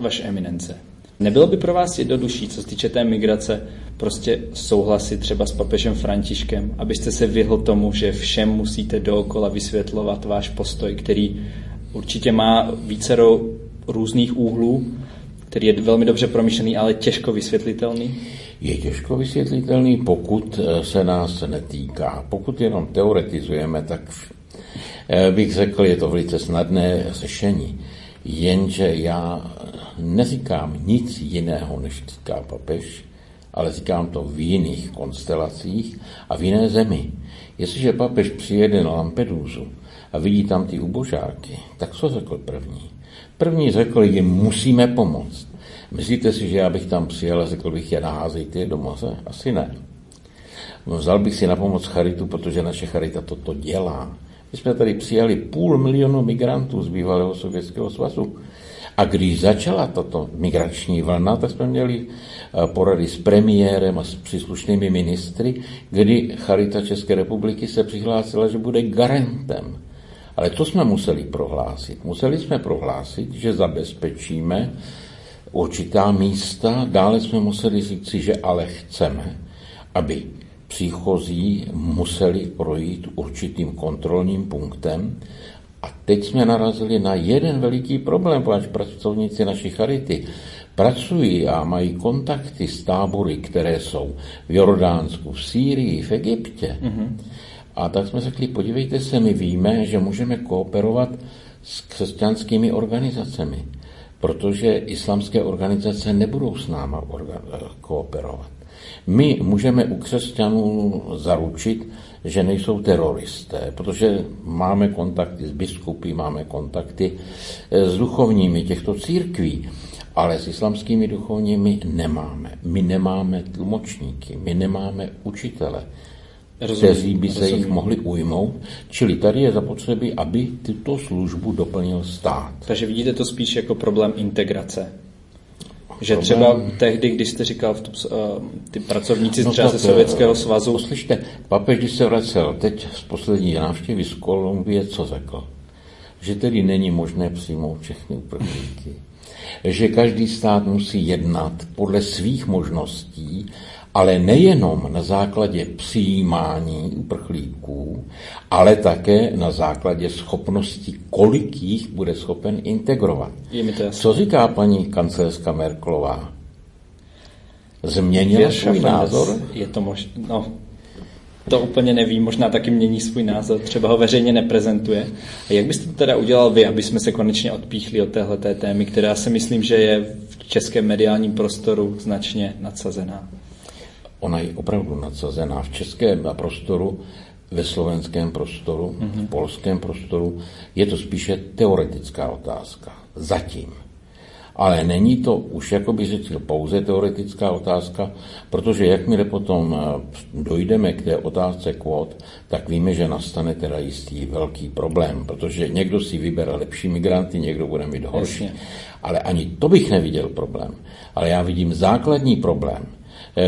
Vaše eminence. Nebylo by pro vás jednodušší, co se týče té migrace, prostě souhlasit třeba s papežem Františkem, abyste se vyhl tomu, že všem musíte dookola vysvětlovat váš postoj, který určitě má vícero různých úhlů, který je velmi dobře promyšlený, ale těžko vysvětlitelný? Je těžko vysvětlitelný, pokud eh, se nás netýká. Pokud jenom teoretizujeme, tak eh, bych řekl, je to velice snadné řešení. Jenže já neříkám nic jiného, než říká papež, ale říkám to v jiných konstelacích a v jiné zemi. Jestliže papež přijede na Lampedusu a vidí tam ty ubožáky, tak co řekl první? První řekl, jim musíme pomoct. Myslíte si, že já bych tam přijel a řekl bych, je naházejte do moře? Asi ne. Vzal bych si na pomoc charitu, protože naše charita toto dělá. My jsme tady přijali půl milionu migrantů z bývalého Sovětského svazu. A když začala tato migrační vlna, tak jsme měli eh, porady s premiérem a s příslušnými ministry, kdy Charita České republiky se přihlásila, že bude garantem. Ale to jsme museli prohlásit. Museli jsme prohlásit, že zabezpečíme určitá místa, dále jsme museli říci, že ale chceme, aby příchozí museli projít určitým kontrolním punktem a teď jsme narazili na jeden veliký problém, protože pracovníci naší charity pracují a mají kontakty s tábory, které jsou v Jordánsku, v Sýrii, v Egyptě. Mm-hmm. A tak jsme řekli, podívejte se, my víme, že můžeme kooperovat s křesťanskými organizacemi, protože islamské organizace nebudou s náma kooperovat. My můžeme u křesťanů zaručit, že nejsou teroristé, protože máme kontakty s biskupy, máme kontakty eh, s duchovními těchto církví, ale s islamskými duchovními nemáme. My nemáme tlumočníky, my nemáme učitele, rozumím, kteří by se rozumím. jich mohli ujmout. Čili tady je zapotřebí, aby tuto službu doplnil stát. Takže vidíte to spíš jako problém integrace. Že třeba tehdy, když jste říkal v tu, uh, ty pracovníci no třeba ze Sovětského svazu... Poslyšte, papež, když se vracel teď z poslední návštěvy z Kolumbie, co řekl? Že tedy není možné přijmout všechny uprchlíky. Že každý stát musí jednat podle svých možností ale nejenom na základě přijímání uprchlíků, ale také na základě schopnosti, kolik jich bude schopen integrovat. Co říká paní kancelářka Merklová? Změnila svůj názor? Je to možné. No, to úplně nevím, možná taky mění svůj názor, třeba ho veřejně neprezentuje. A jak byste to teda udělal vy, aby jsme se konečně odpíchli od téhle témy, která si myslím, že je v českém mediálním prostoru značně nadsazená? Ona je opravdu nadsazená v českém prostoru, ve slovenském prostoru, mm-hmm. v mhm. polském prostoru. Je to spíše teoretická otázka. Zatím. Ale není to už, jako by řekl, pouze teoretická otázka, protože jakmile potom eh, dojdeme k té otázce kvot, tak víme, že nastane teda jistý velký problém, protože někdo si vybere lepší migranty, někdo bude mít horší. Jasně. Ale ani to bych neviděl problém. Ale já vidím základní problém,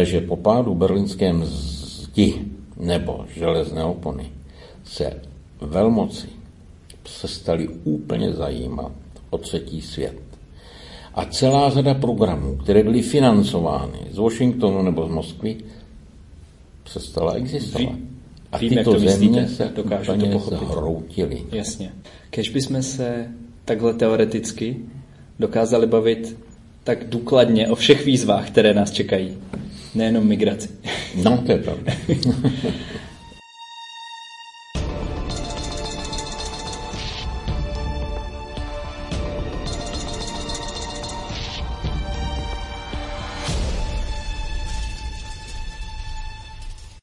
že po pádu berlínské zdi nebo železné opony se velmoci stali úplně zajímat o třetí svět. A celá řada programů, které byly financovány z Washingtonu nebo z Moskvy, přestala existovat. A Vím, tyto země myslíte, se dokážu úplně to zhroutily. Jasně. Kež bychom se takhle teoreticky dokázali bavit tak důkladně o všech výzvách, které nás čekají nejenom migraci. No, to je pravda.